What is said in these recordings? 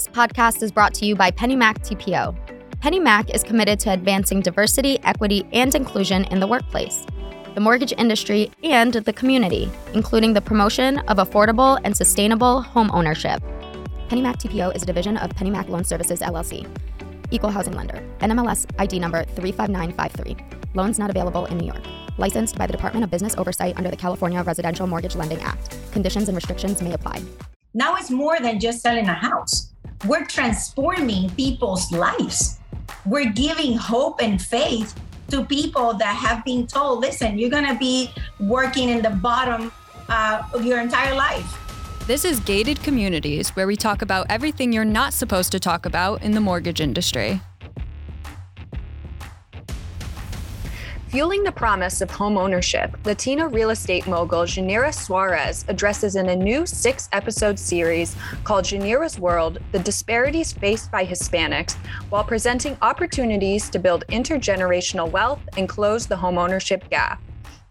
This podcast is brought to you by PennyMac TPO. PennyMac is committed to advancing diversity, equity, and inclusion in the workplace, the mortgage industry, and the community, including the promotion of affordable and sustainable home ownership. PennyMac TPO is a division of PennyMac Loan Services LLC, equal housing lender, NMLS ID number 35953. Loans not available in New York. Licensed by the Department of Business Oversight under the California Residential Mortgage Lending Act. Conditions and restrictions may apply. Now it's more than just selling a house. We're transforming people's lives. We're giving hope and faith to people that have been told, listen, you're going to be working in the bottom uh, of your entire life. This is Gated Communities, where we talk about everything you're not supposed to talk about in the mortgage industry. Fueling the promise of home ownership, Latina real estate mogul Yanira Suarez addresses in a new six episode series called Yanira's World the disparities faced by Hispanics while presenting opportunities to build intergenerational wealth and close the home ownership gap.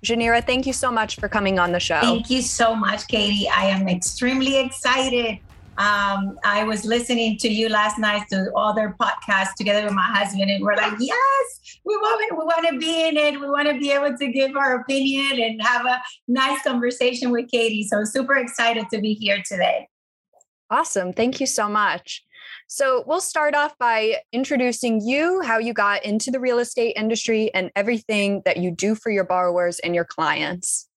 Yanira, thank you so much for coming on the show. Thank you so much, Katie. I am extremely excited um, I was listening to you last night to other podcasts together with my husband, and we're like, yes, we want we want to be in it. We want to be able to give our opinion and have a nice conversation with Katie. So super excited to be here today. Awesome. Thank you so much. So, we'll start off by introducing you, how you got into the real estate industry, and everything that you do for your borrowers and your clients.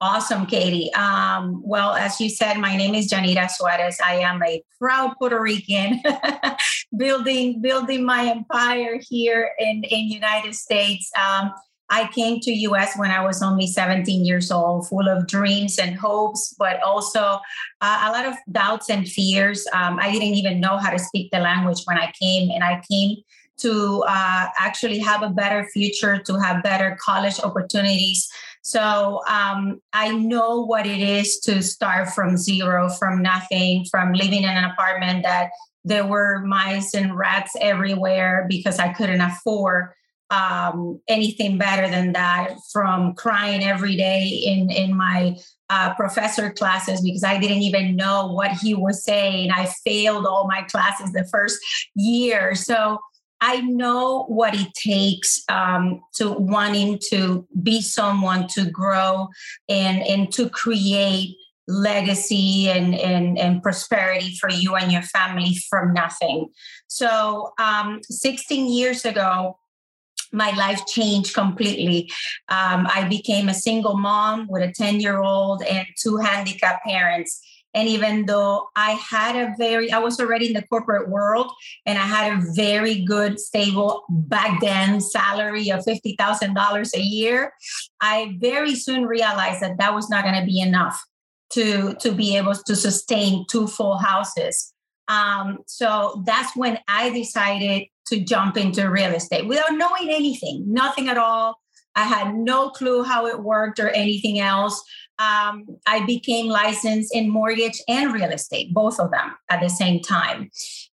Awesome, Katie. Um, well, as you said, my name is Yanira Suarez. I am a proud Puerto Rican, building building my empire here in in United States. Um, I came to US when I was only 17 years old, full of dreams and hopes, but also uh, a lot of doubts and fears. Um, I didn't even know how to speak the language when I came, and I came to uh, actually have a better future, to have better college opportunities. So um, I know what it is to start from zero, from nothing, from living in an apartment that there were mice and rats everywhere because I couldn't afford um, anything better than that. From crying every day in in my uh, professor classes because I didn't even know what he was saying. I failed all my classes the first year. So I know what it takes um, to wanting to be someone to grow and and to create legacy and, and, and prosperity for you and your family from nothing. So, um, 16 years ago, my life changed completely. Um, I became a single mom with a 10 year old and two handicapped parents. And even though I had a very, I was already in the corporate world and I had a very good, stable back then salary of $50,000 a year, I very soon realized that that was not going to be enough to, to be able to sustain two full houses. Um, so that's when I decided to jump into real estate without knowing anything, nothing at all. I had no clue how it worked or anything else um, I became licensed in mortgage and real estate, both of them at the same time.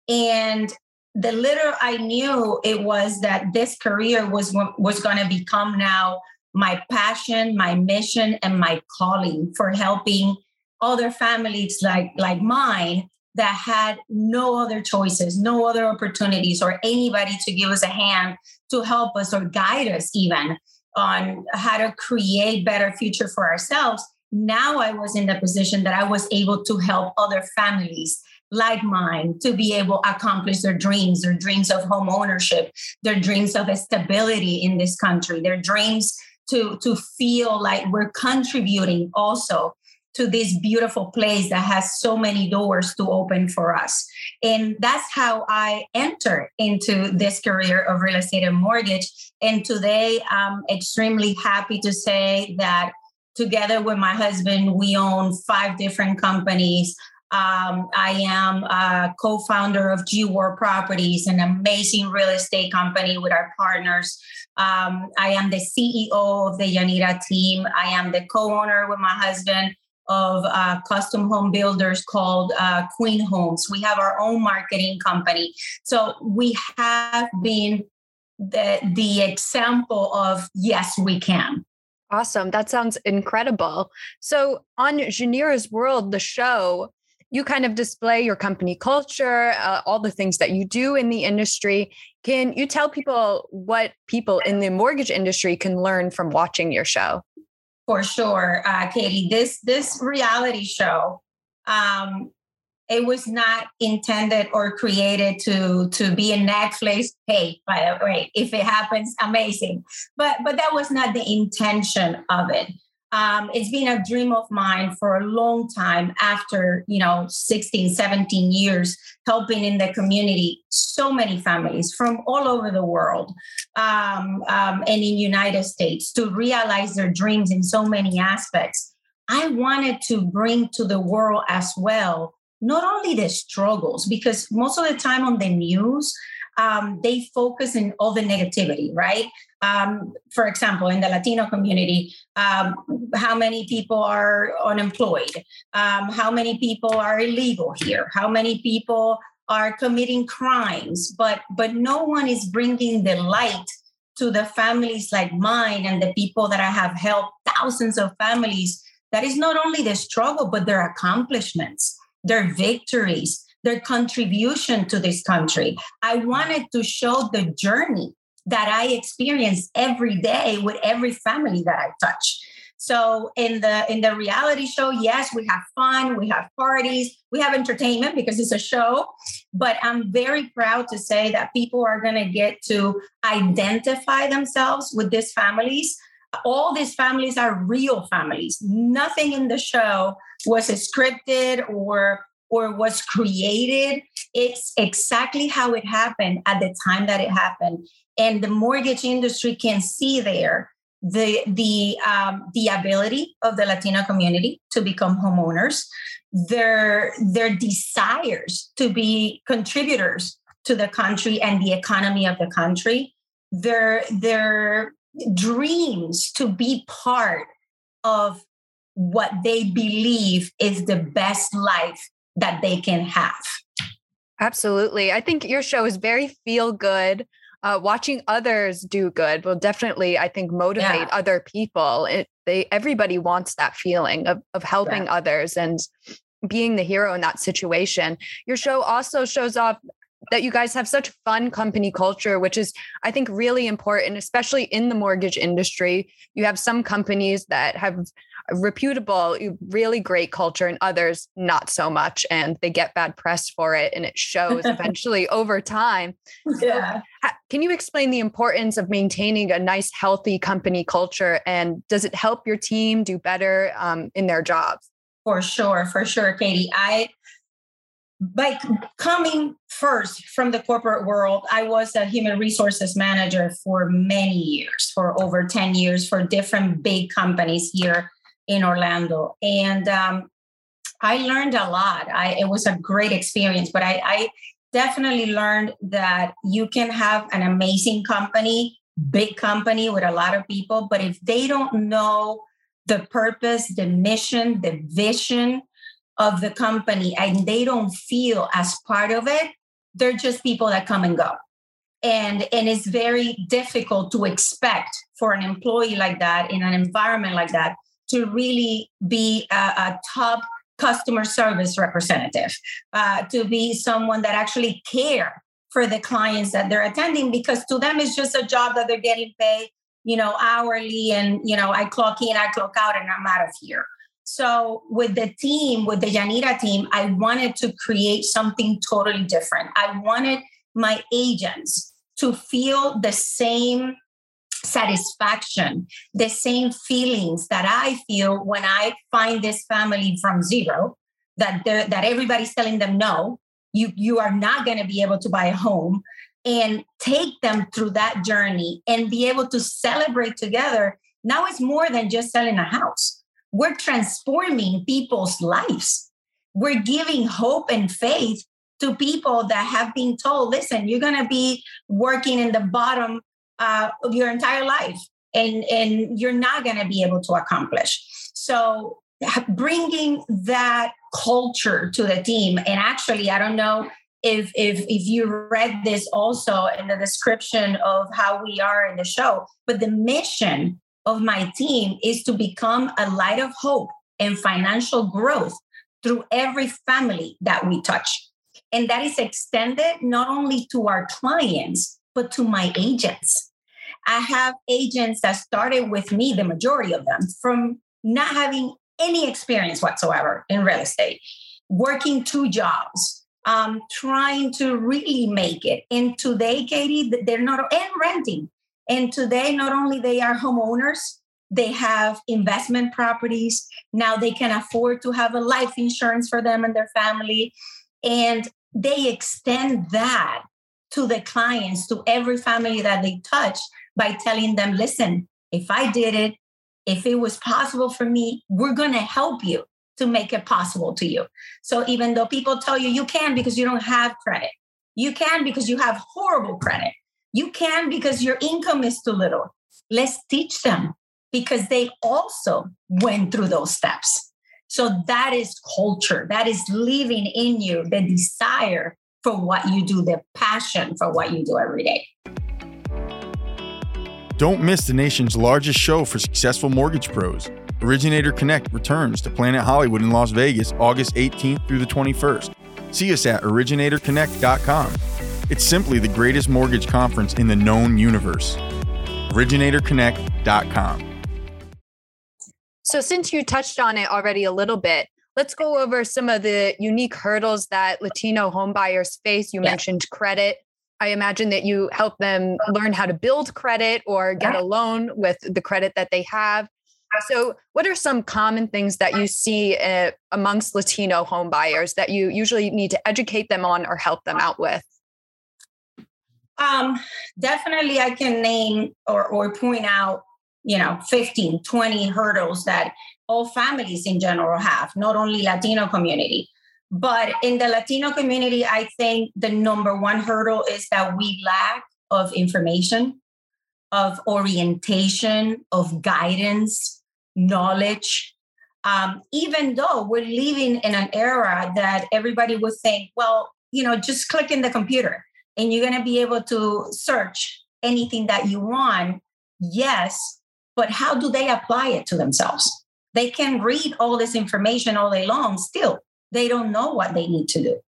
And the little I knew it was that this career was was going to become now my passion, my mission, and my calling for helping other families like like mine that had no other choices, no other opportunities, or anybody to give us a hand to help us or guide us even on how to create better future for ourselves now I was in the position that I was able to help other families like mine to be able to accomplish their dreams, their dreams of home ownership, their dreams of stability in this country, their dreams to, to feel like we're contributing also to this beautiful place that has so many doors to open for us. And that's how I entered into this career of real estate and mortgage. And today I'm extremely happy to say that together with my husband, we own five different companies. Um, I am a co-founder of G War Properties, an amazing real estate company with our partners. Um, I am the CEO of the Yanira team. I am the co-owner with my husband of uh, custom home builders called uh, Queen Homes. We have our own marketing company. So we have been the the example of yes, we can. Awesome. That sounds incredible. So, on Yanira's World, the show, you kind of display your company culture, uh, all the things that you do in the industry. Can you tell people what people in the mortgage industry can learn from watching your show? For sure, uh, Katie. This this reality show, um, it was not intended or created to to be a Netflix. Hey, by the way, if it happens, amazing. But but that was not the intention of it um, it's been a dream of mine for a long time after you know 16 17 years helping in the community so many families from all over the world um, um, and in united states to realize their dreams in so many aspects i wanted to bring to the world as well not only the struggles because most of the time on the news um, they focus in all the negativity, right? Um, for example, in the Latino community, um, how many people are unemployed? Um, how many people are illegal here? How many people are committing crimes? But but no one is bringing the light to the families like mine and the people that I have helped thousands of families. That is not only the struggle, but their accomplishments, their victories, their contribution to this country. I wanted to show the journey that I experience every day with every family that I touch. So in the in the reality show, yes, we have fun, we have parties, we have entertainment because it's a show, but I'm very proud to say that people are going to get to identify themselves with these families. All these families are real families. Nothing in the show was scripted or or was created. It's exactly how it happened at the time that it happened. And the mortgage industry can see there the the um, the ability of the Latino community to become homeowners, their their desires to be contributors to the country and the economy of the country, their their dreams to be part of what they believe is the best life that they can have. Absolutely. I think your show is very feel good. Uh, watching others do good will definitely, I think, motivate yeah. other people. It, they everybody wants that feeling of of helping yeah. others and being the hero in that situation. Your show also shows off that you guys have such fun company culture, which is, I think, really important, especially in the mortgage industry. You have some companies that have reputable, really great culture, and others not so much. And they get bad press for it, and it shows eventually over time. Yeah. So, can you explain the importance of maintaining a nice, healthy company culture? And does it help your team do better um, in their jobs? For sure, for sure, Katie. I by coming first from the corporate world, I was a human resources manager for many years, for over 10 years, for different big companies here in Orlando. And um, I learned a lot. I, it was a great experience, but I, I definitely learned that you can have an amazing company, big company with a lot of people, but if they don't know the purpose, the mission, the vision, of the company and they don't feel as part of it, they're just people that come and go. And, and it's very difficult to expect for an employee like that in an environment like that to really be a, a top customer service representative, uh, to be someone that actually care for the clients that they're attending because to them it's just a job that they're getting paid you know hourly and you know i clock in i clock out and i'm out of here so with the team, with the Yanira team, I wanted to create something totally different. I wanted my agents to feel the same satisfaction, the same feelings that I feel when I find this family from zero, that that everybody's telling them no, you you are not going to be able to buy a home, and take them through that journey and be able to celebrate together. Now it's more than just selling a house we're transforming people's lives. We're giving hope and faith to people that have been told, listen, you're going to be working in the bottom uh, of your entire life and, and you're not going to be able to accomplish. So, bringing that culture to the team, and actually, I don't know if if if you read this also in the description of how we are in the show but the mission of my team is to become a light of hope and financial growth through every family that we touch. And that is extended not only to our clients, but to my agents. I have agents that started with me, the majority of them, from not having any experience whatsoever in real estate, working two jobs, um, trying to really make it. And today, Katie, they're not, and renting. And today, not only they are homeowners, they have investment properties. Now they can afford to have a life insurance for them and their family. And they extend that to the clients, to every family that they touch by telling them, listen, if I did it, if it was possible for me, we're going to help you to make it possible to you. So even though people tell you you can because you don't have credit, you can because you have horrible credit, you can because your income is too little. Let's teach them because they also went through those steps. So that is culture. That is living in you the desire for what you do, the passion for what you do every day. Don't miss the nation's largest show for successful mortgage pros. Originator Connect returns to Planet Hollywood in Las Vegas August 18th through the 21st. See us at originatorconnect.com. It's simply the greatest mortgage conference in the known universe. originatorconnect.com. So, since you touched on it already a little bit, let's go over some of the unique hurdles that Latino homebuyers face. You yeah. mentioned credit. I imagine that you help them learn how to build credit or get a loan with the credit that they have. So, what are some common things that you see uh, amongst Latino homebuyers that you usually need to educate them on or help them out with? Um, definitely, I can name or, or point out, you know, 15, 20 hurdles that all families in general have, not only Latino community. But in the Latino community, I think the number one hurdle is that we lack of information, of orientation, of guidance, knowledge. Um, even though we're living in an era that everybody would think, well, you know, just click in the computer and you're going to be able to search anything that you want. Yes, but how do they apply it to themselves? They can read all this information all day long still they don't know what they need to do.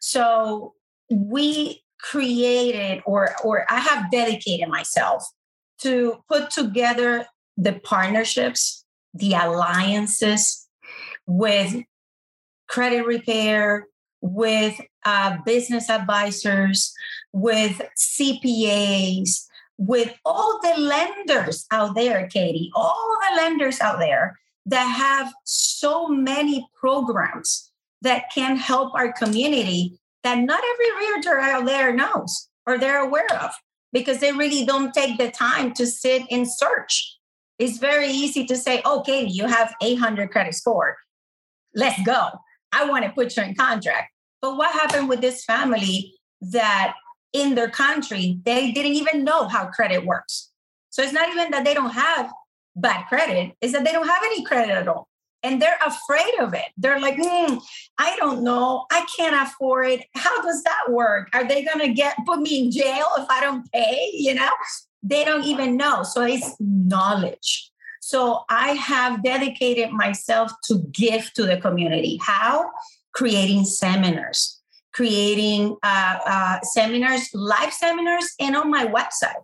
So we created or or I have dedicated myself to put together the partnerships, the alliances with credit repair, with uh, business advisors, with CPAs, with all the lenders out there, Katie, all the lenders out there that have so many programs that can help our community that not every realtor out there knows or they're aware of because they really don't take the time to sit and search. It's very easy to say, okay, you have 800 credit score. Let's go. I want to put you in contract. But what happened with this family that in their country, they didn't even know how credit works? So it's not even that they don't have bad credit, it's that they don't have any credit at all and they're afraid of it. They're like, mm, I don't know. I can't afford it. How does that work? Are they going to get put me in jail if I don't pay? You know, they don't even know. So it's knowledge. So I have dedicated myself to give to the community. How? Creating seminars, creating uh, uh, seminars, live seminars, and on my website.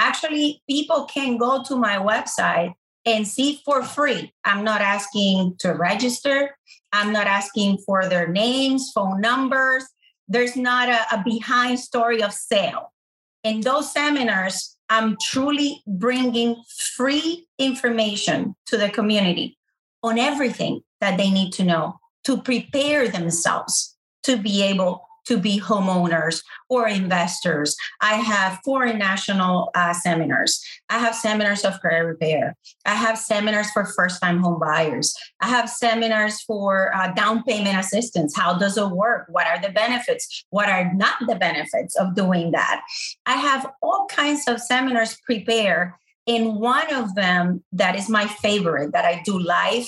Actually, people can go to my website and see for free. I'm not asking to register. I'm not asking for their names, phone numbers. There's not a, a behind story of sale. In those seminars, I'm truly bringing free information to the community on everything that they need to know to prepare themselves to be able to be homeowners or investors. I have foreign national uh, seminars. I have seminars of credit repair. I have seminars for first time home buyers. I have seminars for uh, down payment assistance. How does it work? What are the benefits? What are not the benefits of doing that? I have all kinds of seminars prepared. In one of them, that is my favorite that I do live.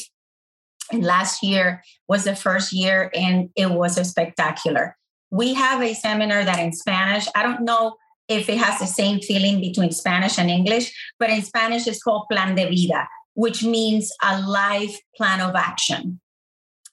And last year was the first year, and it was a spectacular we have a seminar that in Spanish, I don't know if it has the same feeling between Spanish and English, but in Spanish it's called Plan de Vida, which means a life plan of action.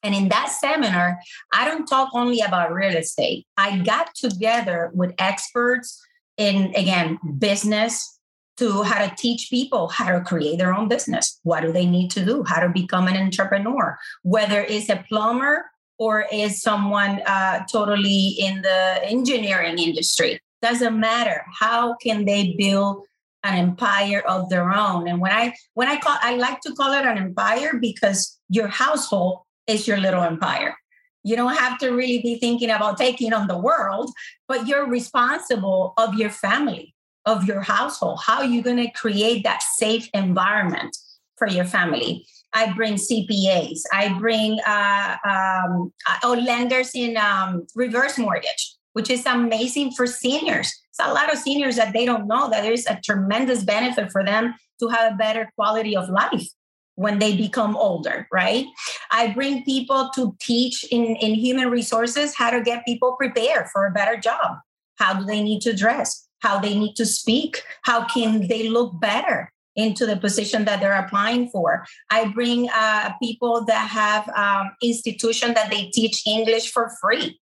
And in that seminar, I don't talk only about real estate. I got together with experts in, again, business to how to teach people how to create their own business. What do they need to do? How to become an entrepreneur, whether it's a plumber or is someone uh, totally in the engineering industry. Doesn't matter. How can they build an empire of their own? And when I when I call I like to call it an empire because your household is your little empire. You don't have to really be thinking about taking on the world, but you're responsible of your family, of your household. How are you going to create that safe environment for your family? I bring CPAs. I bring uh, um, oh, lenders in um, reverse mortgage, which is amazing for seniors. It's a lot of seniors that they don't know that there's a tremendous benefit for them to have a better quality of life when they become older, right? I bring people to teach in, in human resources how to get people prepared for a better job. How do they need to dress? How they need to speak? How can they look better into the position that they're applying for? I bring uh, people that have um, institution that they teach English for free.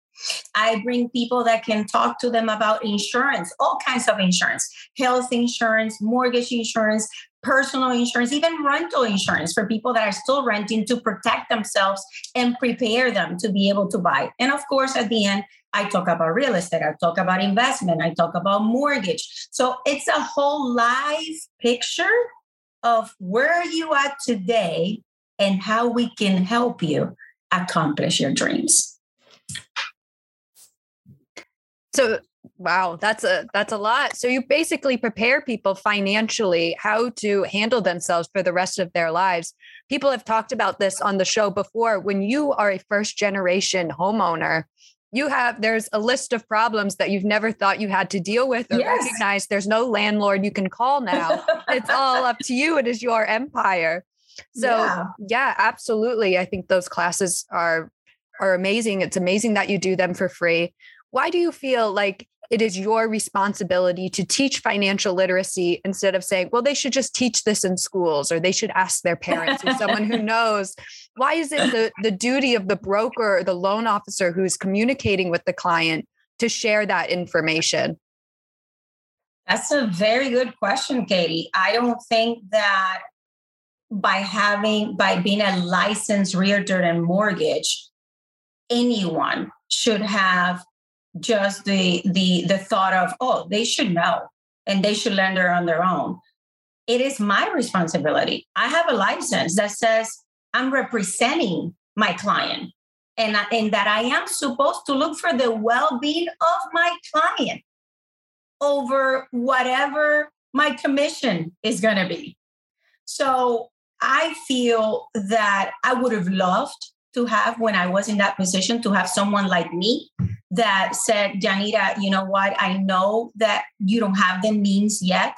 I bring people that can talk to them about insurance, all kinds of insurance, health insurance, mortgage insurance, personal insurance, even rental insurance for people that are still renting to protect themselves and prepare them to be able to buy. And of course, at the end, I talk about real estate, I talk about investment, I talk about mortgage. So it's a whole live picture of where you are today and how we can help you accomplish your dreams. So Wow, that's a that's a lot. So you basically prepare people financially how to handle themselves for the rest of their lives. People have talked about this on the show before. When you are a first generation homeowner, you have there's a list of problems that you've never thought you had to deal with or yes. recognize. There's no landlord you can call now. it's all up to you. It is your empire. So yeah. yeah, absolutely. I think those classes are are amazing. It's amazing that you do them for free. Why do you feel like it is your responsibility to teach financial literacy instead of saying, well, they should just teach this in schools or they should ask their parents or someone who knows. Why is it the, the duty of the broker or the loan officer who's communicating with the client to share that information? That's a very good question, Katie. I don't think that by having, by being a licensed realtor and mortgage, anyone should have just the the the thought of oh they should know and they should learn there on their own. It is my responsibility. I have a license that says i'm representing my client and, and that i am supposed to look for the well-being of my client over whatever my commission is going to be. So i feel that i would have loved to have when i was in that position to have someone like me that said, Yanira, you know what? I know that you don't have the means yet,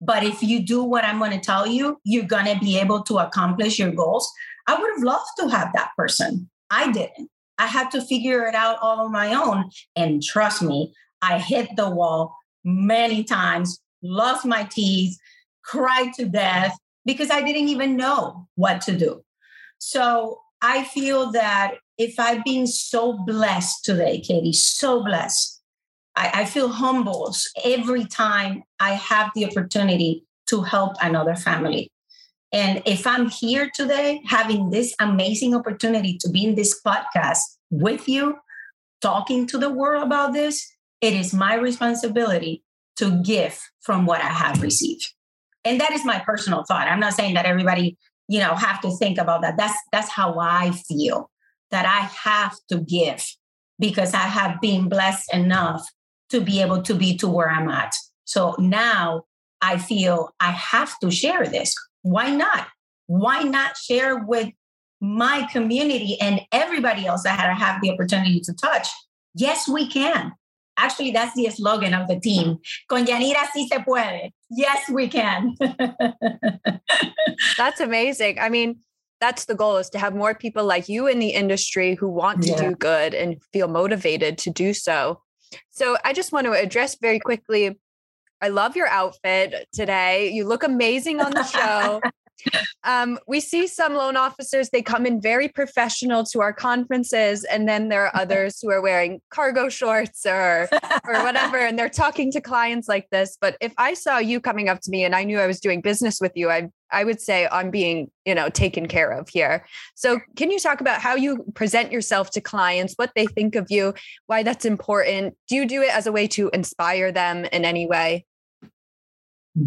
but if you do what I'm going to tell you, you're going to be able to accomplish your goals. I would have loved to have that person. I didn't. I had to figure it out all on my own. And trust me, I hit the wall many times, lost my teeth, cried to death because I didn't even know what to do. So I feel that if I've been so blessed today, Katie, so blessed, I, I feel humbled every time I have the opportunity to help another family. And if I'm here today having this amazing opportunity to be in this podcast with you, talking to the world about this, it is my responsibility to give from what I have received. And that is my personal thought. I'm not saying that everybody, you know, have to think about that. That's that's how I feel that I have to give because I have been blessed enough to be able to be to where I'm at. So now I feel I have to share this. Why not? Why not share with my community and everybody else that I have the opportunity to touch? Yes, we can. Actually, that's the slogan of the team. Con Yanira sí se puede. Yes, we can. that's amazing. I mean, that's the goal is to have more people like you in the industry who want to yeah. do good and feel motivated to do so. So I just want to address very quickly. I love your outfit today. You look amazing on the show. Um, we see some loan officers, they come in very professional to our conferences, and then there are others who are wearing cargo shorts or or whatever, and they're talking to clients like this. But if I saw you coming up to me and I knew I was doing business with you, I I would say I'm being, you know, taken care of here. So can you talk about how you present yourself to clients, what they think of you, why that's important? Do you do it as a way to inspire them in any way?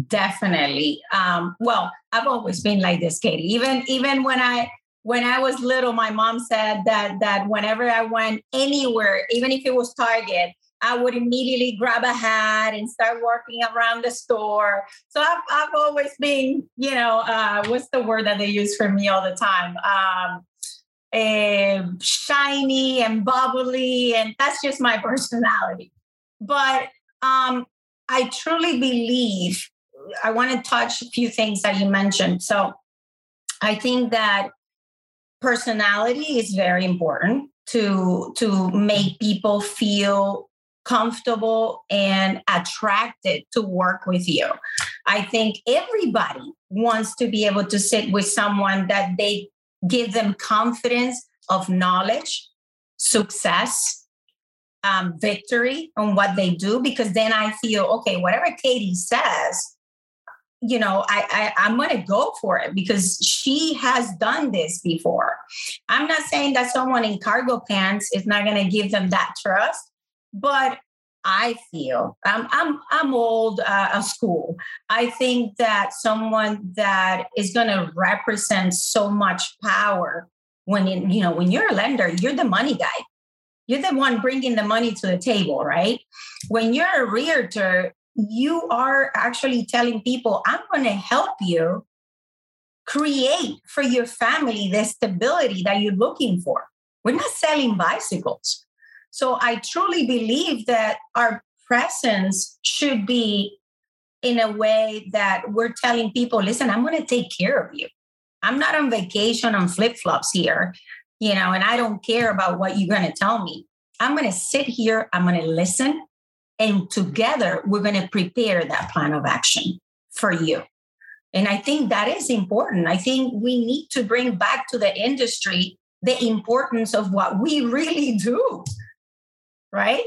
Definitely. Um, well, I've always been like this, Katie. Even even when I when I was little, my mom said that that whenever I went anywhere, even if it was Target, I would immediately grab a hat and start walking around the store. So I've, I've always been, you know, uh, what's the word that they use for me all the time? Um, uh, shiny and bubbly, and that's just my personality. But um, I truly believe I want to touch a few things that you mentioned. So I think that personality is very important to to make people feel comfortable and attracted to work with you. I think everybody wants to be able to sit with someone that they give them confidence of knowledge, success, um, victory on what they do, because then I feel, okay, whatever Katie says, you know, I, I I'm going to go for it because she has done this before. I'm not saying that someone in cargo pants is not going to give them that trust, but I feel I'm I'm I'm old uh, school. I think that someone that is going to represent so much power when in, you know when you're a lender, you're the money guy. You're the one bringing the money to the table, right? When you're a realtor, you are actually telling people, "I'm going to help you create for your family the stability that you're looking for." We're not selling bicycles so I truly believe that our presence should be in a way that we're telling people, listen, I'm going to take care of you. I'm not on vacation on flip flops here, you know, and I don't care about what you're going to tell me. I'm going to sit here, I'm going to listen, and together we're going to prepare that plan of action for you. And I think that is important. I think we need to bring back to the industry the importance of what we really do right?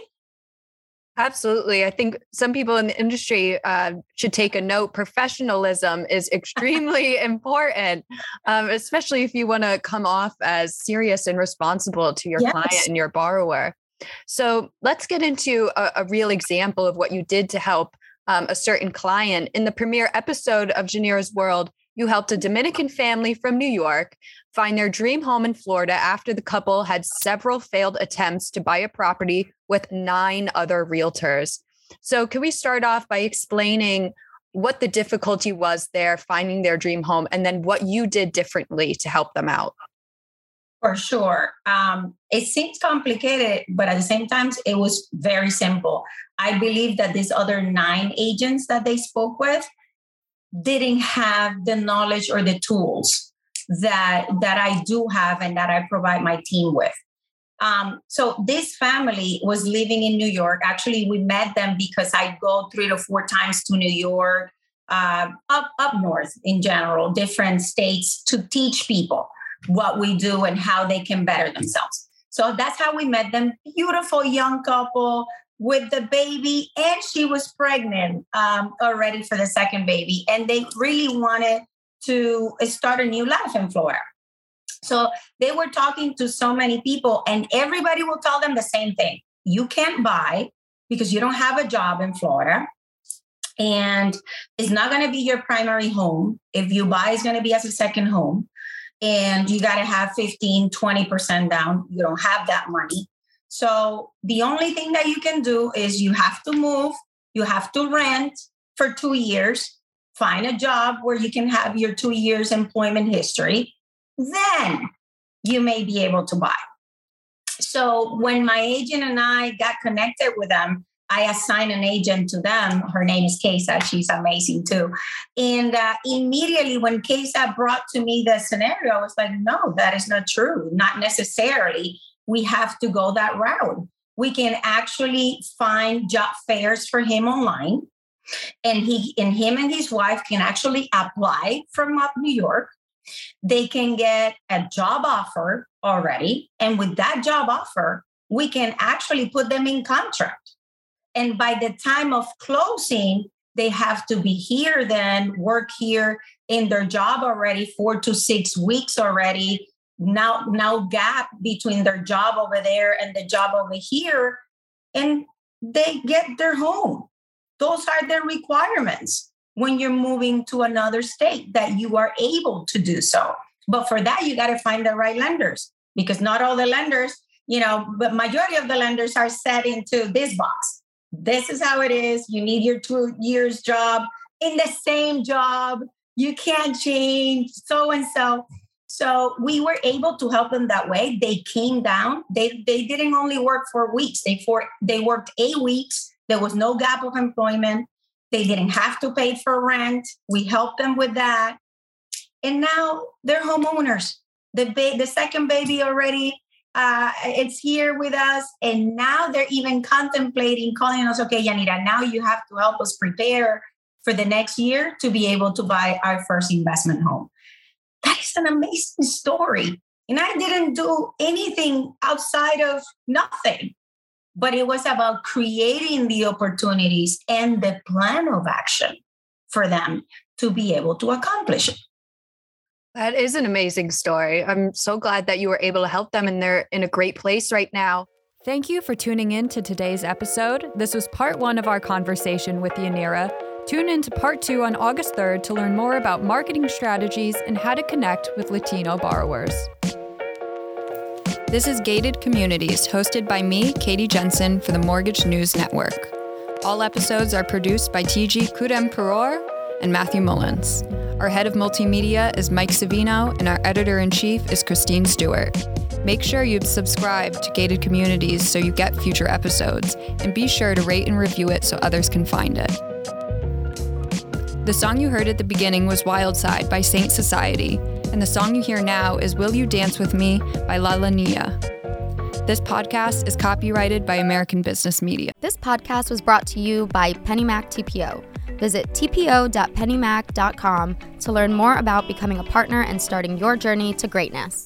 Absolutely. I think some people in the industry uh, should take a note. Professionalism is extremely important, um, especially if you want to come off as serious and responsible to your yes. client and your borrower. So let's get into a, a, real example of what you did to help um, a certain client. In the premiere episode of Yanira's World, you helped a Dominican family from New York find their dream home in Florida after the couple had several failed attempts to buy a property with nine other realtors. So, can we start off by explaining what the difficulty was there finding their dream home and then what you did differently to help them out? For sure. Um, it seems complicated, but at the same time, it was very simple. I believe that these other nine agents that they spoke with didn't have the knowledge or the tools that that I do have and that I provide my team with. Um, so this family was living in New York. Actually, we met them because I go three to four times to New York, uh, up up north in general, different states to teach people what we do and how they can better themselves. So that's how we met them. Beautiful young couple with the baby, and she was pregnant um, already for the second baby, and they really wanted to start a new life in Florida. So they were talking to so many people, and everybody will tell them the same thing. You can't buy because you don't have a job in Florida. And it's not going to be your primary home. If you buy, it's going to be as a second home. And you got to have 15, 20% down. You don't have that money. So the only thing that you can do is you have to move, you have to rent for two years, find a job where you can have your two years employment history, then you may be able to buy. So when my agent and I got connected with them, I assigned an agent to them. Her name is Kesa. She's amazing too. And uh, immediately when Kesa brought to me the scenario, I was like, no, that is not true. Not necessarily. We have to go that route. We can actually find job fairs for him online and he and him and his wife can actually apply from up New York. They can get a job offer already, and with that job offer, we can actually put them in contract. And by the time of closing, they have to be here, then work here in their job already, four to six weeks already. Now, now gap between their job over there and the job over here, and they get their home. Those are the requirements when you're moving to another state that you are able to do so. But for that, you got to find the right lenders because not all the lenders, you know, but majority of the lenders are set into this box this is how it is. You need your two years job in the same job. You can't change so and so. So we were able to help them that way. They came down. They they didn't only work for weeks. They for they worked eight weeks. There was no gap of employment. They didn't have to pay for rent. We helped them with that. And now they're homeowners. The ba- the second baby already uh, it's here with us. And now they're even contemplating calling us, okay, Yanira, now you have to help us prepare for the next year to be able to buy our first investment home. That is an amazing story. And I didn't do anything outside of nothing, but it was about creating the opportunities and the plan of action for them to be able to accomplish it. That is an amazing story. I'm so glad that you were able to help them and they're in a great place right now. Thank you for tuning in to today's episode. This was part one of our conversation with Yanira. Tune in to part two on August 3rd to learn more about marketing strategies and how to connect with Latino borrowers. This is Gated Communities, hosted by me, Katie Jensen, for the Mortgage News Network. All episodes are produced by TG Kurem and Matthew Mullins. Our head of multimedia is Mike Savino, and our editor in chief is Christine Stewart. Make sure you subscribe to Gated Communities so you get future episodes, and be sure to rate and review it so others can find it. The song you heard at the beginning was Wild Side by Saint Society, and the song you hear now is Will You Dance With Me by La La Nia. This podcast is copyrighted by American Business Media. This podcast was brought to you by PennyMac TPO. Visit tpo.pennymac.com to learn more about becoming a partner and starting your journey to greatness.